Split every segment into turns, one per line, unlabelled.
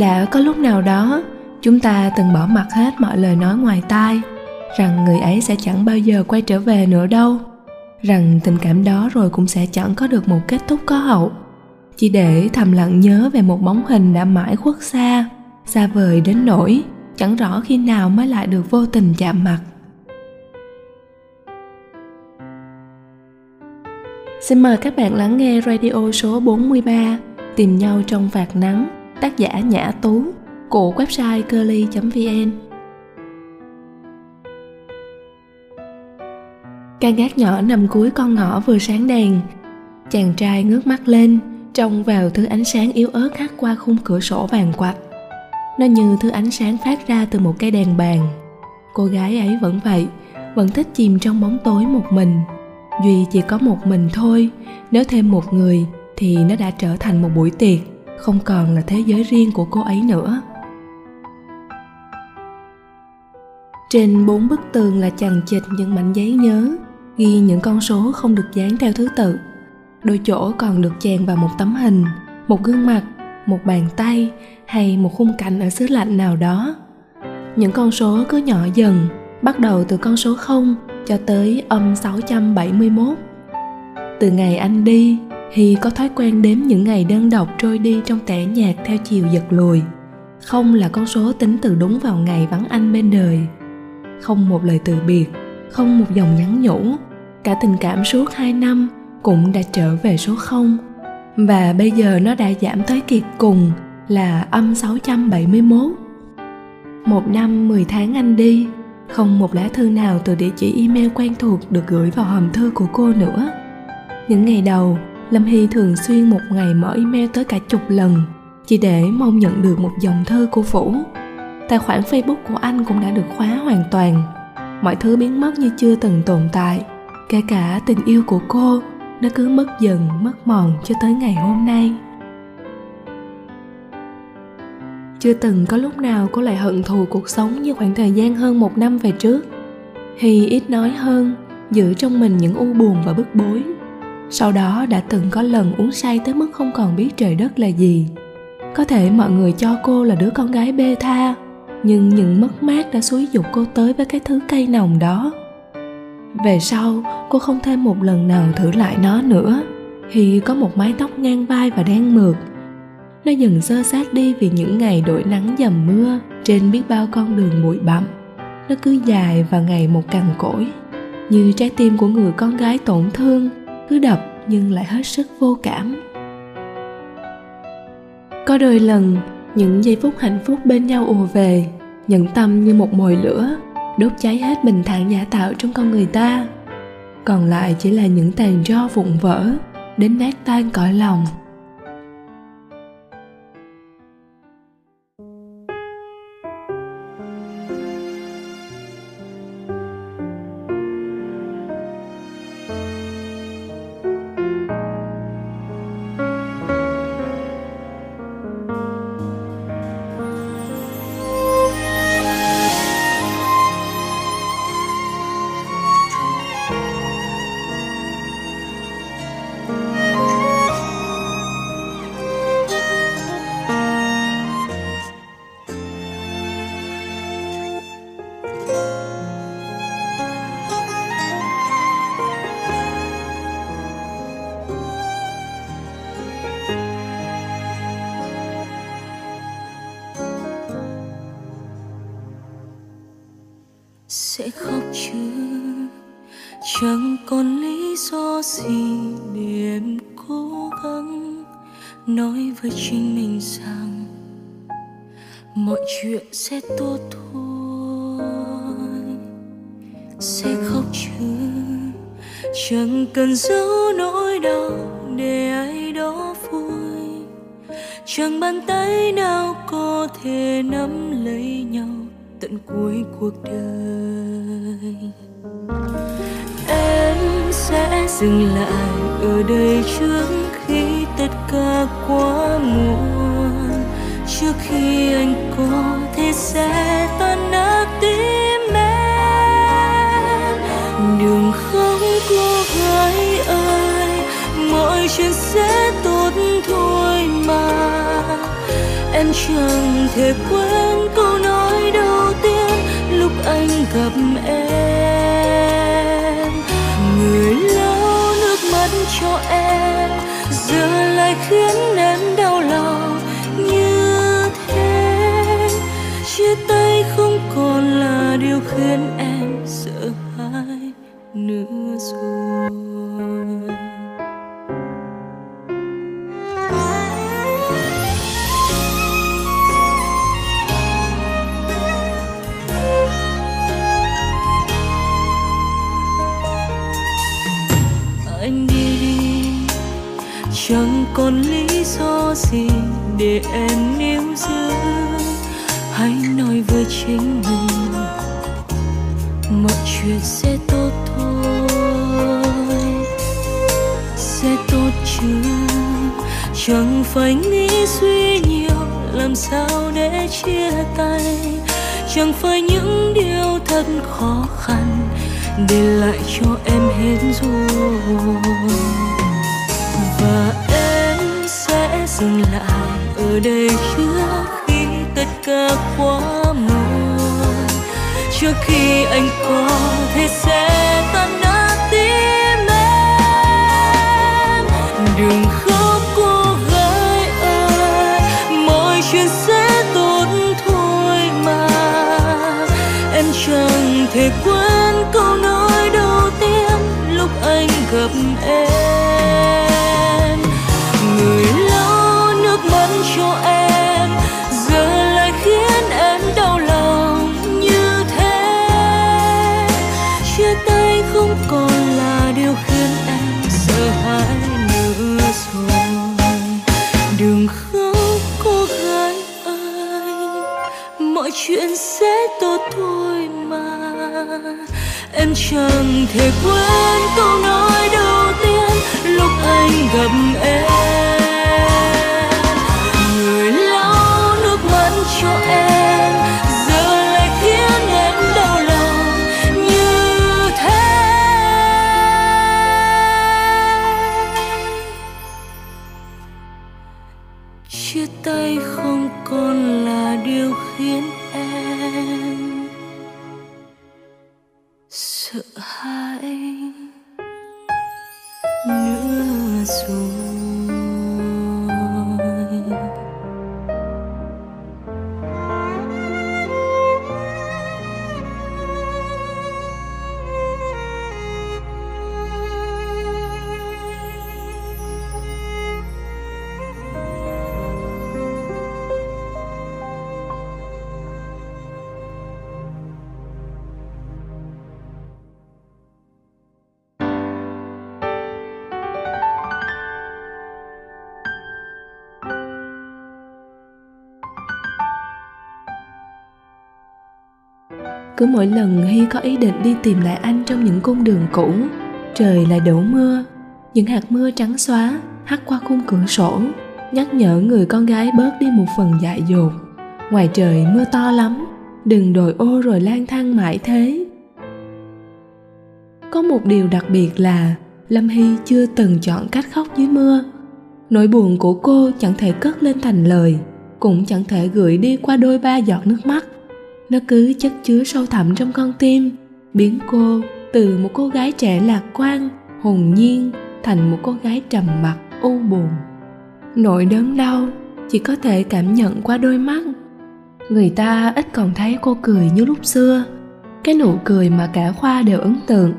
đã có lúc nào đó, chúng ta từng bỏ mặc hết mọi lời nói ngoài tai, rằng người ấy sẽ chẳng bao giờ quay trở về nữa đâu, rằng tình cảm đó rồi cũng sẽ chẳng có được một kết thúc có hậu. Chỉ để thầm lặng nhớ về một bóng hình đã mãi khuất xa xa vời đến nỗi chẳng rõ khi nào mới lại được vô tình chạm mặt. Xin mời các bạn lắng nghe radio số 43 Tìm nhau trong vạt nắng. Tác giả Nhã Tú Của website curly.vn Căn gác nhỏ nằm cuối con ngõ vừa sáng đèn. Chàng trai ngước mắt lên, Trông vào thứ ánh sáng yếu ớt hắt qua khung cửa sổ vàng quạch Nó như thứ ánh sáng phát ra từ một cây đèn bàn. Cô gái ấy vẫn vậy, Vẫn thích chìm trong bóng tối một mình. Duy chỉ có một mình thôi, nếu thêm một người thì nó đã trở thành một buổi tiệc không còn là thế giới riêng của cô ấy nữa. Trên bốn bức tường là chằng chịt những mảnh giấy nhớ ghi những con số không được dán theo thứ tự. Đôi chỗ còn được chèn vào một tấm hình một gương mặt một bàn tay hay một khung cảnh ở xứ lạnh nào đó. Những con số cứ nhỏ dần bắt đầu từ con số 0 cho tới âm 671. Từ ngày anh đi, Hy có thói quen đếm những ngày đơn độc trôi đi trong tẻ nhạt theo chiều giật lùi. Không là con số tính từ đúng vào ngày vắng anh bên đời. Không một lời từ biệt, không một dòng nhắn nhủ. Cả tình cảm suốt hai năm cũng đã trở về số 0. Và bây giờ nó đã giảm tới kiệt cùng là âm 671. Một năm 10 tháng anh đi, không một lá thư nào từ địa chỉ email quen thuộc được gửi vào hòm thư của cô nữa những ngày đầu lâm hy thường xuyên một ngày mở email tới cả chục lần, chỉ để mong nhận được một dòng thư của Vũ. tài khoản facebook của anh cũng đã được khóa hoàn toàn. Mọi thứ biến mất như chưa từng tồn tại, kể cả tình yêu của cô, nó cứ mất dần, mất mòn cho tới ngày hôm nay. Chưa từng có lúc nào cô lại hận thù cuộc sống như khoảng thời gian hơn một năm về trước. Hy ít nói hơn, giữ trong mình những u buồn và bức bối sau đó đã từng có lần uống say tới mức không còn biết trời đất là gì. Có thể mọi người cho cô là đứa con gái bê tha, nhưng những mất mát đã xúi dục cô tới với cái thứ cây nồng đó. Về sau, cô không thêm một lần nào thử lại nó nữa khi có một mái tóc ngang vai và đen mượt. Nó dần sơ sát đi vì những ngày đổi nắng dầm mưa trên biết bao con đường bụi bặm. Nó cứ dài và ngày một cằn cỗi, như trái tim của người con gái tổn thương cứ đập nhưng lại hết sức vô cảm. Có đôi lần, những giây phút hạnh phúc bên nhau ùa về, nhận tâm như một mồi lửa, đốt cháy hết bình thản giả tạo trong con người ta. Còn lại chỉ là những tàn tro vụn vỡ, đến nát tan cõi lòng.
Sẽ tốt thôi. Sẽ khóc chứ. Chẳng cần giấu nỗi đau để ai đó vui. Chẳng bàn tay nào có thể nắm lấy nhau tận cuối cuộc đời. Em sẽ dừng lại ở đây trước khi tất cả quá muộn. Trước khi anh có sẽ tan nát tim em. Đừng khóc cô gái ơi, mọi chuyện sẽ tốt thôi mà. Em chẳng thể quên câu nói đầu tiên lúc anh gặp em. Người lau nước mắt cho em, giờ lại khiến em đau lòng như chia tay không còn là điều khiến em sợ hãi nữa rồi. Anh đi đi, chẳng còn lý do gì để em níu giữ với chính mình. Mọi chuyện sẽ tốt thôi. Sẽ tốt chứ. Chẳng phải nghĩ suy nhiều, làm sao để chia tay? Chẳng phải những điều thật khó khăn để lại cho em hết rồi. Và em sẽ dừng lại ở đây trước tất cả quá muộn. Trước khi anh có thể sẽ tan nát tim em, đừng khóc cô gái ơi, mọi chuyện sẽ tốt thôi mà. Em chẳng thể quên câu nói đầu tiên lúc anh gặp em. Chẳng thể quên câu nói sợ hãi. Nữa rồi
cứ mỗi lần hy có ý định đi tìm lại anh trong những cung đường cũ, trời lại đổ mưa. Những hạt mưa trắng xóa, hắt qua khung cửa sổ, nhắc nhở người con gái bớt đi một phần dại dột. Ngoài trời mưa to lắm, đừng đồi ô rồi lang thang mãi thế. Có một điều đặc biệt là lâm hy chưa từng chọn cách khóc dưới mưa. Nỗi buồn của cô chẳng thể cất lên thành lời, cũng chẳng thể gửi đi qua đôi ba giọt nước mắt nó cứ chất chứa sâu thẳm trong con tim. Biến cô từ một cô gái trẻ lạc quan, hồn nhiên, thành một cô gái trầm mặc, u buồn. Nỗi đớn đau chỉ có thể cảm nhận qua đôi mắt. Người ta ít còn thấy cô cười như lúc xưa. Cái nụ cười mà cả khoa đều ấn tượng.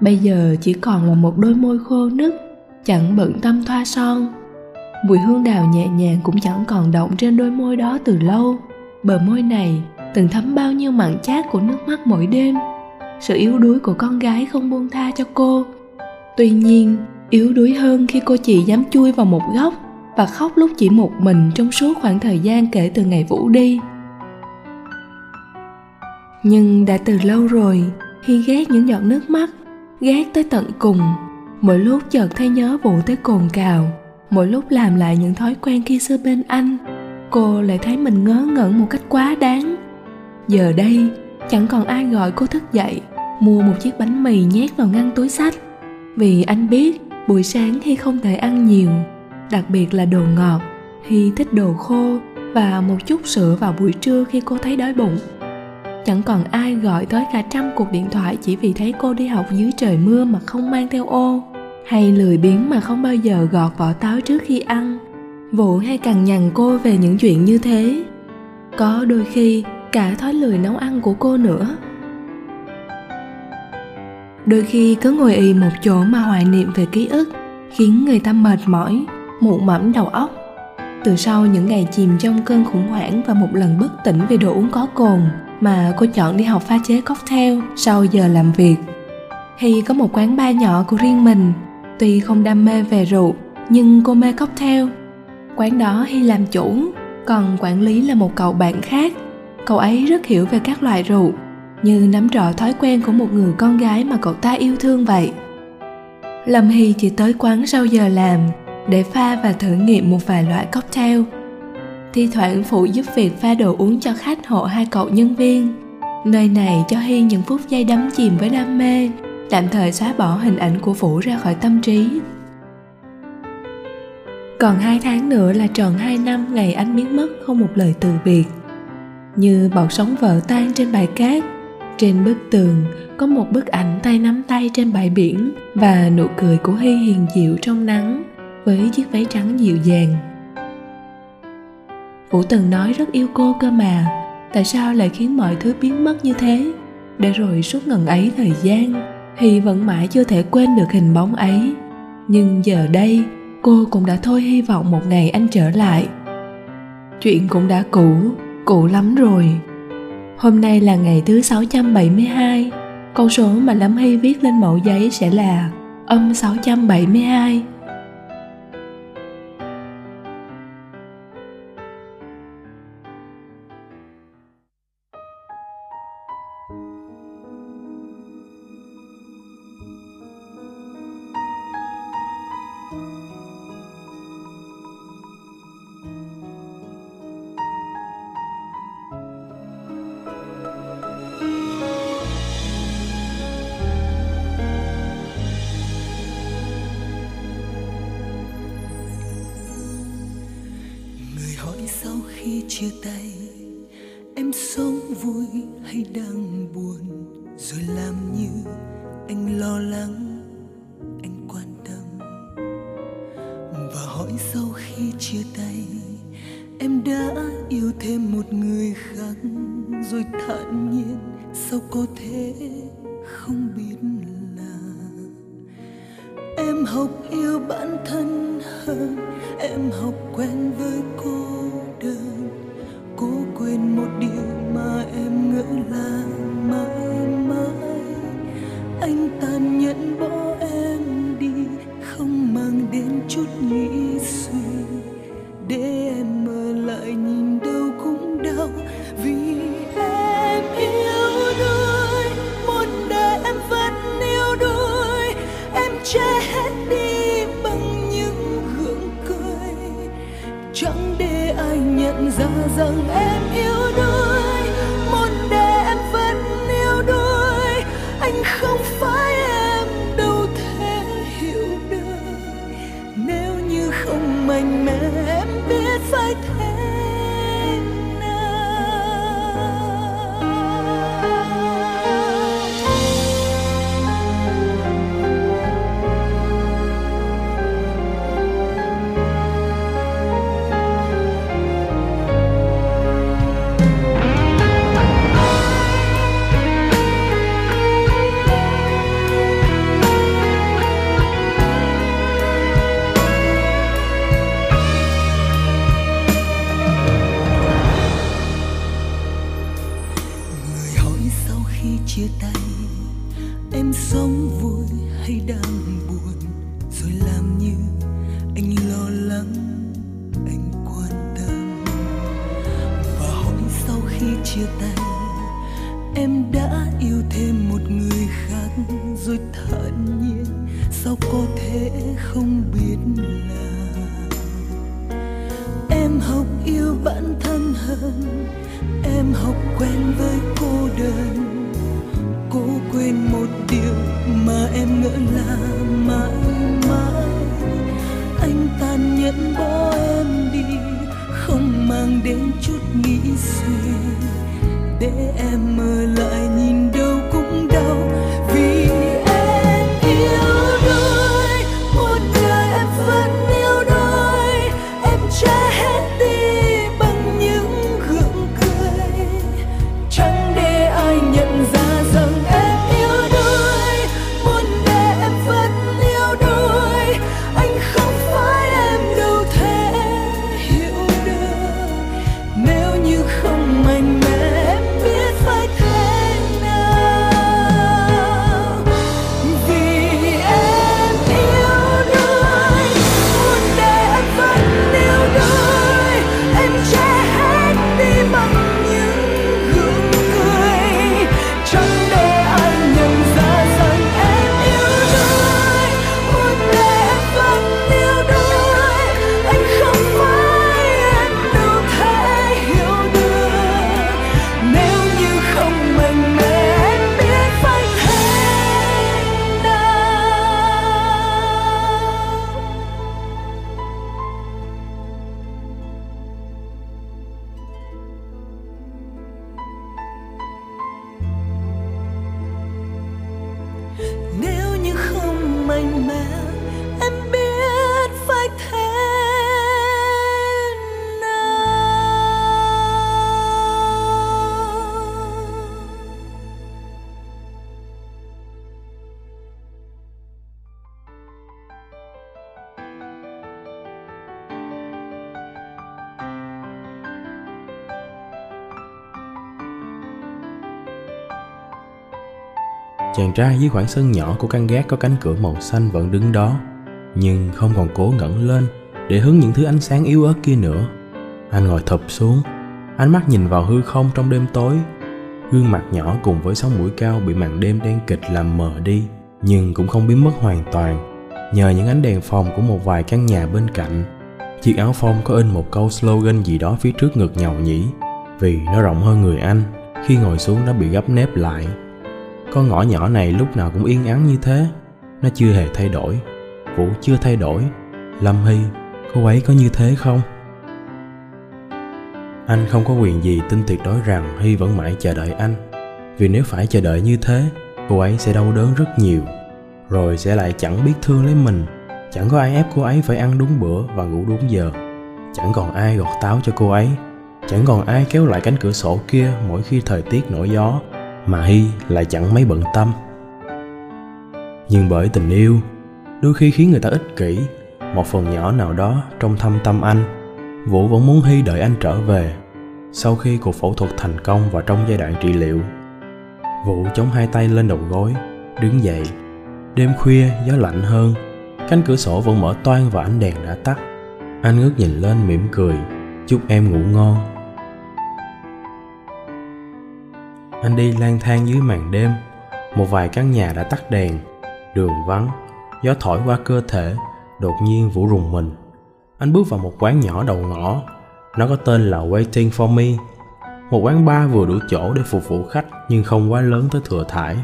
Bây giờ chỉ còn là một đôi môi khô nứt, chẳng bận tâm thoa son. Mùi hương đào nhẹ nhàng cũng chẳng còn động trên đôi môi đó từ lâu. Bờ môi này từng thấm bao nhiêu mặn chát của nước mắt mỗi đêm. Sự yếu đuối của con gái không buông tha cho cô. Tuy nhiên, yếu đuối hơn khi cô chỉ dám chui vào một góc và khóc lúc chỉ một mình trong suốt khoảng thời gian kể từ ngày vũ đi. Nhưng đã từ lâu rồi, khi ghét những giọt nước mắt, ghét tới tận cùng, mỗi lúc chợt thấy nhớ vụ tới cồn cào, mỗi lúc làm lại những thói quen khi xưa bên anh, cô lại thấy mình ngớ ngẩn một cách quá đáng giờ đây, chẳng còn ai gọi cô thức dậy, mua một chiếc bánh mì nhét vào ngăn túi sách. Vì anh biết buổi sáng khi không thể ăn nhiều, đặc biệt là đồ ngọt, khi thích đồ khô và và một chút sữa vào buổi trưa khi cô thấy đói bụng. Chẳng còn ai gọi tới cả trăm cuộc điện thoại chỉ vì thấy cô đi học dưới trời mưa mà không mang theo ô, hay lười biếng mà không bao giờ gọt vỏ táo trước khi ăn. Vụ hay cằn nhằn cô về những chuyện như thế. Có đôi khi cả thói lười nấu ăn của cô nữa. Đôi khi cứ ngồi y một chỗ mà hoài niệm về ký ức, khiến người ta mệt mỏi, mụ mẫm đầu óc. Từ sau những ngày chìm trong cơn khủng hoảng và một lần bất tỉnh vì đồ uống có cồn mà cô chọn đi học pha chế cocktail sau giờ làm việc. Hy có một quán bar nhỏ của riêng mình, tuy không đam mê về rượu, nhưng cô mê cocktail. Quán đó Hy làm chủ, còn quản lý là một cậu bạn khác cậu ấy rất hiểu về các loại rượu như nắm rõ thói quen của một người con gái mà cậu ta yêu thương vậy. Lâm hy chỉ tới quán sau giờ làm để pha và thử nghiệm một vài loại cocktail. Thi thoảng phụ giúp việc pha đồ uống cho khách hộ hai cậu nhân viên. Nơi này cho hy những phút giây đắm chìm với đam mê, tạm thời xóa bỏ hình ảnh của vũ ra khỏi tâm trí. Còn hai tháng nữa là tròn hai năm ngày anh biến mất không một lời từ biệt như bọt sóng vỡ tan trên bãi cát. Trên bức tường có một bức ảnh tay nắm tay trên bãi biển và nụ cười của hy hiền dịu trong nắng với chiếc váy trắng dịu dàng. Vũ từng nói rất yêu cô cơ mà, tại sao lại khiến mọi thứ biến mất như thế? Để rồi suốt ngần ấy thời gian, hy vẫn mãi chưa thể quên được hình bóng ấy. Nhưng giờ đây, cô cũng đã thôi hy vọng một ngày anh trở lại. Chuyện cũng đã cũ cũ lắm rồi. Hôm nay là ngày thứ 672 con số mà Lâm Hy viết lên mẫu giấy sẽ là âm 672
chia tay em sống vui hay đang buồn rồi làm có thể không biết là em học yêu bản thân hơn, em học quen với cô đơn. Cố quên một điều mà em ngỡ là mãi mãi. Anh tàn nhẫn bỏ em đi, không mang đến chút nghĩ gì. Để em mơ lại nhìn đâu cũng đau. Không mạnh
Chàng trai dưới khoảng sân nhỏ của căn gác có cánh cửa màu xanh vẫn đứng đó, nhưng không còn cố ngẩng lên để hứng những thứ ánh sáng yếu ớt kia nữa. Anh ngồi thụp xuống, ánh mắt nhìn vào hư không trong đêm tối. Gương mặt nhỏ cùng với sóng mũi cao bị màn đêm đen kịch làm mờ đi, nhưng cũng không biến mất hoàn toàn. Nhờ những ánh đèn phòng của một vài căn nhà bên cạnh, chiếc áo phông có in một câu slogan gì đó phía trước ngực nhàu nhĩ, vì nó rộng hơn người anh, khi ngồi xuống nó bị gấp nếp lại con ngõ nhỏ này lúc nào cũng yên ắng như thế. Nó chưa hề thay đổi. Vũ chưa thay đổi. Lâm hy, cô ấy có như thế không? Anh không có quyền gì tin tuyệt đối rằng hy vẫn mãi chờ đợi anh. Vì nếu phải chờ đợi như thế, cô ấy sẽ đau đớn rất nhiều. Rồi sẽ lại chẳng biết thương lấy mình. Chẳng có ai ép cô ấy phải ăn đúng bữa và ngủ đúng giờ. Chẳng còn ai gọt táo cho cô ấy. Chẳng còn ai kéo lại cánh cửa sổ kia mỗi khi thời tiết nổi gió mà hy lại chẳng mấy bận tâm. Nhưng bởi tình yêu, đôi khi khiến người ta ích kỷ, một phần nhỏ nào đó trong thâm tâm anh, vũ vẫn muốn hy đợi anh trở về sau khi cuộc phẫu thuật thành công và trong giai đoạn trị liệu. Vũ chống hai tay lên đầu gối, đứng dậy. Đêm khuya, gió lạnh hơn, cánh cửa sổ vẫn mở toang và ánh đèn đã tắt. Anh ngước nhìn lên mỉm cười, chúc em ngủ ngon. Anh đi lang thang dưới màn đêm, một vài căn nhà đã tắt đèn, đường vắng, gió thổi qua cơ thể, đột nhiên vũ rùng mình. Anh bước vào một quán nhỏ đầu ngõ, nó có tên là waiting for me. Một quán bar vừa đủ chỗ để phục vụ khách nhưng không quá lớn tới thừa thải.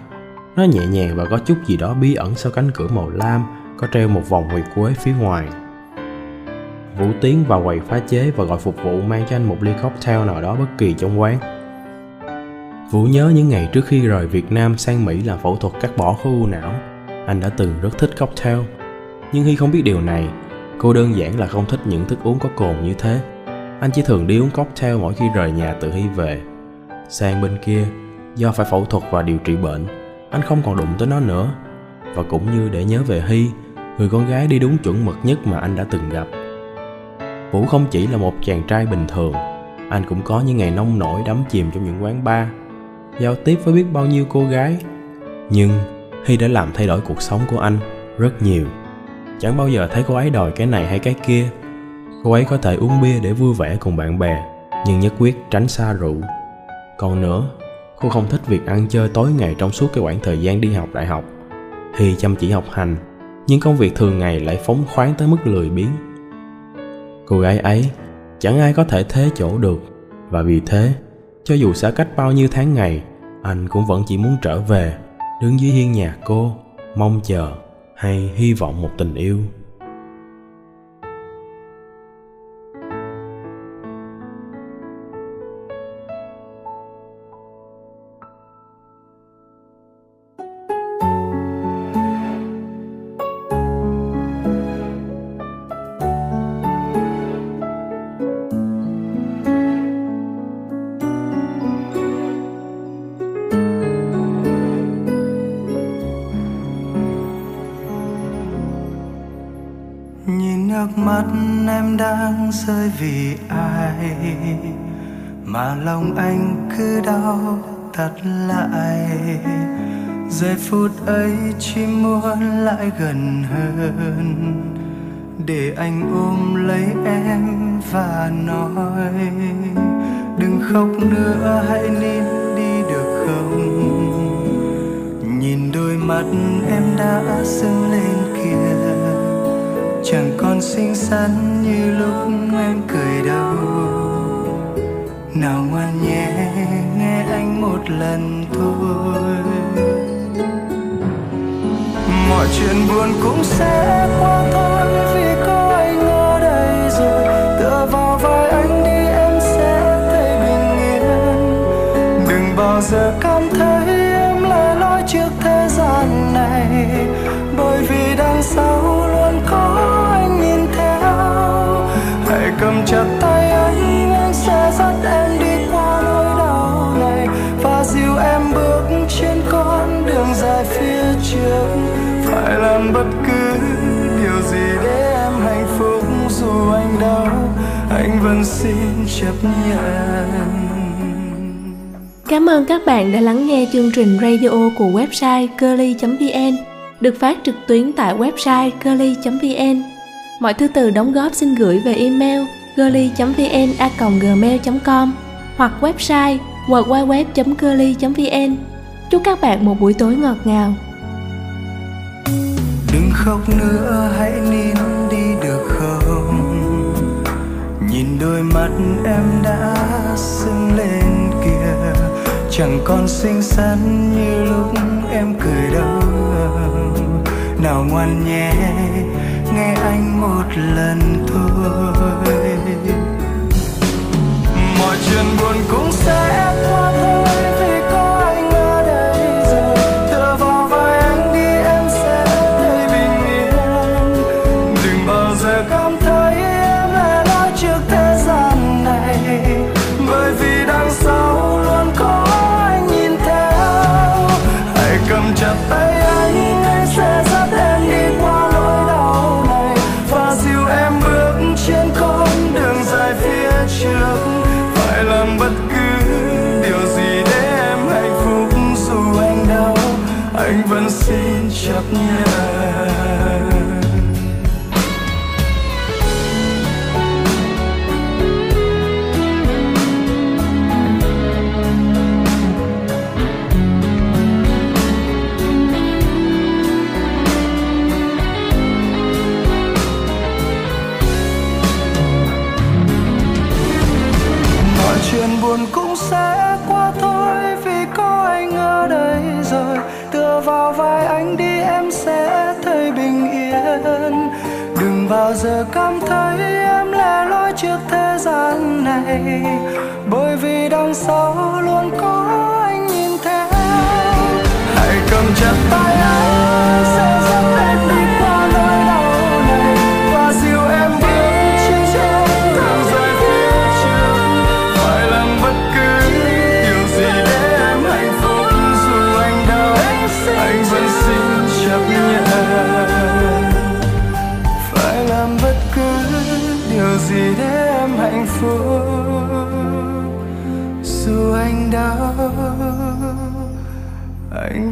Nó nhẹ nhàng và có chút gì đó bí ẩn sau cánh cửa màu lam, có treo một vòng nguyệt quế phía ngoài. Vũ tiến vào quầy phá chế và gọi phục vụ mang cho anh một ly cocktail nào đó bất kỳ trong quán. Vũ nhớ những ngày trước khi rời Việt Nam sang Mỹ làm phẫu thuật cắt bỏ khối u não. Anh đã từng rất thích cocktail. Nhưng Hy không biết điều này, cô đơn giản là không thích những thức uống có cồn như thế. Anh chỉ thường đi uống cocktail mỗi khi rời nhà từ Hy về. Sang bên kia, do phải phẫu thuật và điều trị bệnh, anh không còn đụng tới nó nữa. Và cũng như để nhớ về Hy, người con gái đi đúng chuẩn mực nhất mà anh đã từng gặp. Vũ không chỉ là một chàng trai bình thường, anh cũng có những ngày nông nổi đắm chìm trong những quán bar, giao tiếp với biết bao nhiêu cô gái. Nhưng Hy đã làm thay đổi cuộc sống của anh rất nhiều. Chẳng bao giờ thấy cô ấy đòi cái này hay cái kia. Cô ấy có thể uống bia để vui vẻ cùng bạn bè, nhưng nhất quyết tránh xa rượu. Còn nữa, cô không thích việc ăn chơi tối ngày trong suốt cái khoảng thời gian đi học đại học. Hy chăm chỉ học hành, nhưng công việc thường ngày lại phóng khoáng tới mức lười biếng. Cô gái ấy chẳng ai có thể thế chỗ được và vì thế cho dù xa cách bao nhiêu tháng ngày, anh cũng vẫn chỉ muốn trở về, đứng dưới hiên nhà cô, mong chờ hay hy vọng một tình yêu.
Đang rơi vì ai mà lòng anh cứ đau thật lại. Giây phút ấy chỉ muốn lại gần hơn, để anh ôm lấy em và nói, đừng khóc nữa, hãy nín đi được không? Nhìn đôi mắt em đã sưng lên kia chẳng còn xinh xắn như lúc em cười đâu nào ngoan nhé, nghe anh một lần thôi. Mọi chuyện buồn cũng sẽ qua thôi, vì có anh ở đây rồi. Tựa vào vai anh đi, em sẽ thấy bình yên. Đừng bao giờ cảm thấy em lẻ loi trước thế gian này. Bởi vì đằng sau xin chấp nhận
Cảm ơn các bạn đã lắng nghe chương trình radio của website curly.vn được phát trực tuyến tại website curly.vn. Mọi thư từ đóng góp xin gửi về email curly.vn@gmail.com hoặc website www.curly.vn. Chúc các bạn một buổi tối ngọt ngào
đừng khóc nữa hãy nín đôi mắt em đã sưng lên kìa. Chẳng còn xinh xắn như lúc em cười đâu. Nào ngoan nhé, nghe anh một lần thôi. Mọi chuyện buồn cũng sẽ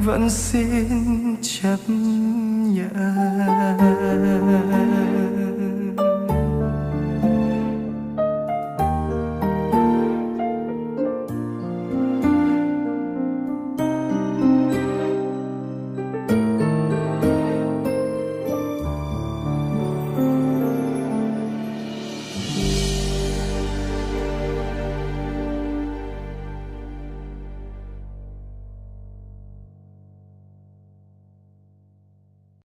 vẫn xin chấp nhận.